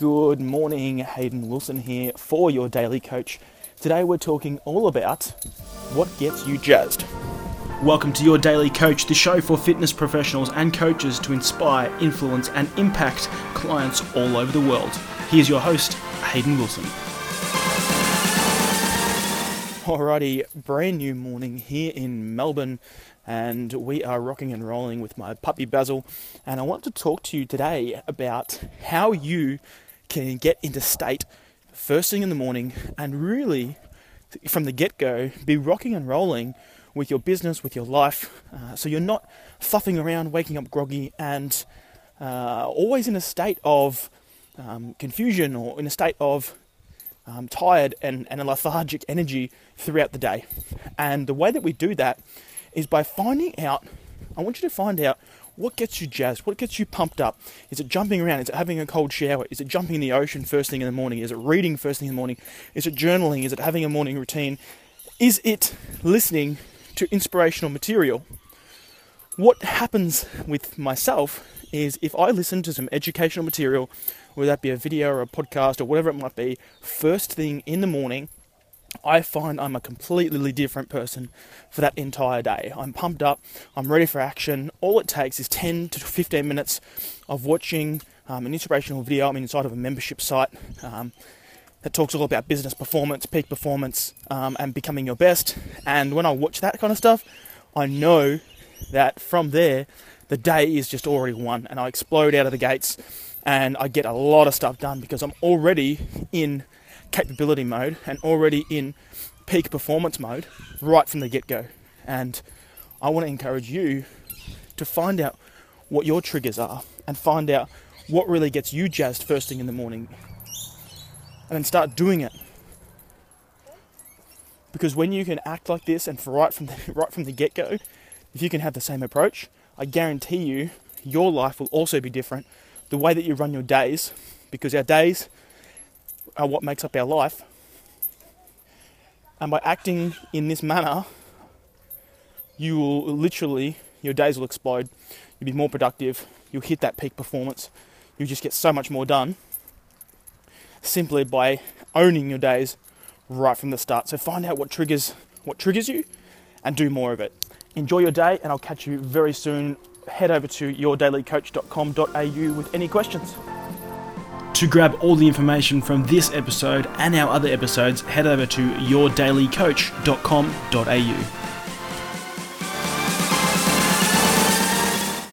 Good morning, Hayden Wilson here for your Daily Coach. Today we're talking all about what gets you jazzed. Welcome to your Daily Coach, the show for fitness professionals and coaches to inspire, influence, and impact clients all over the world. Here's your host, Hayden Wilson. Alrighty, brand new morning here in Melbourne, and we are rocking and rolling with my puppy Basil. And I want to talk to you today about how you can get into state first thing in the morning and really, from the get go, be rocking and rolling with your business, with your life, uh, so you're not fluffing around, waking up groggy, and uh, always in a state of um, confusion or in a state of um, tired and, and a lethargic energy throughout the day. And the way that we do that is by finding out, I want you to find out what gets you jazzed, what gets you pumped up. Is it jumping around? Is it having a cold shower? Is it jumping in the ocean first thing in the morning? Is it reading first thing in the morning? Is it journaling? Is it having a morning routine? Is it listening to inspirational material? What happens with myself is if I listen to some educational material whether that be a video or a podcast or whatever it might be, first thing in the morning, I find I'm a completely different person for that entire day. I'm pumped up, I'm ready for action. All it takes is 10 to 15 minutes of watching um, an inspirational video. I'm inside of a membership site um, that talks all about business performance, peak performance, um, and becoming your best. And when I watch that kind of stuff, I know that from there, the day is just already won, and I explode out of the gates and I get a lot of stuff done because I'm already in capability mode and already in peak performance mode right from the get go. And I want to encourage you to find out what your triggers are and find out what really gets you jazzed first thing in the morning and then start doing it. Because when you can act like this and right from the, right from the get go, if you can have the same approach, I guarantee you your life will also be different the way that you run your days, because our days are what makes up our life. And by acting in this manner, you will literally, your days will explode. You'll be more productive. You'll hit that peak performance. You'll just get so much more done simply by owning your days right from the start. So find out what triggers what triggers you and do more of it. Enjoy your day and I'll catch you very soon head over to yourdailycoach.com.au with any questions. To grab all the information from this episode and our other episodes, head over to yourdailycoach.com.au.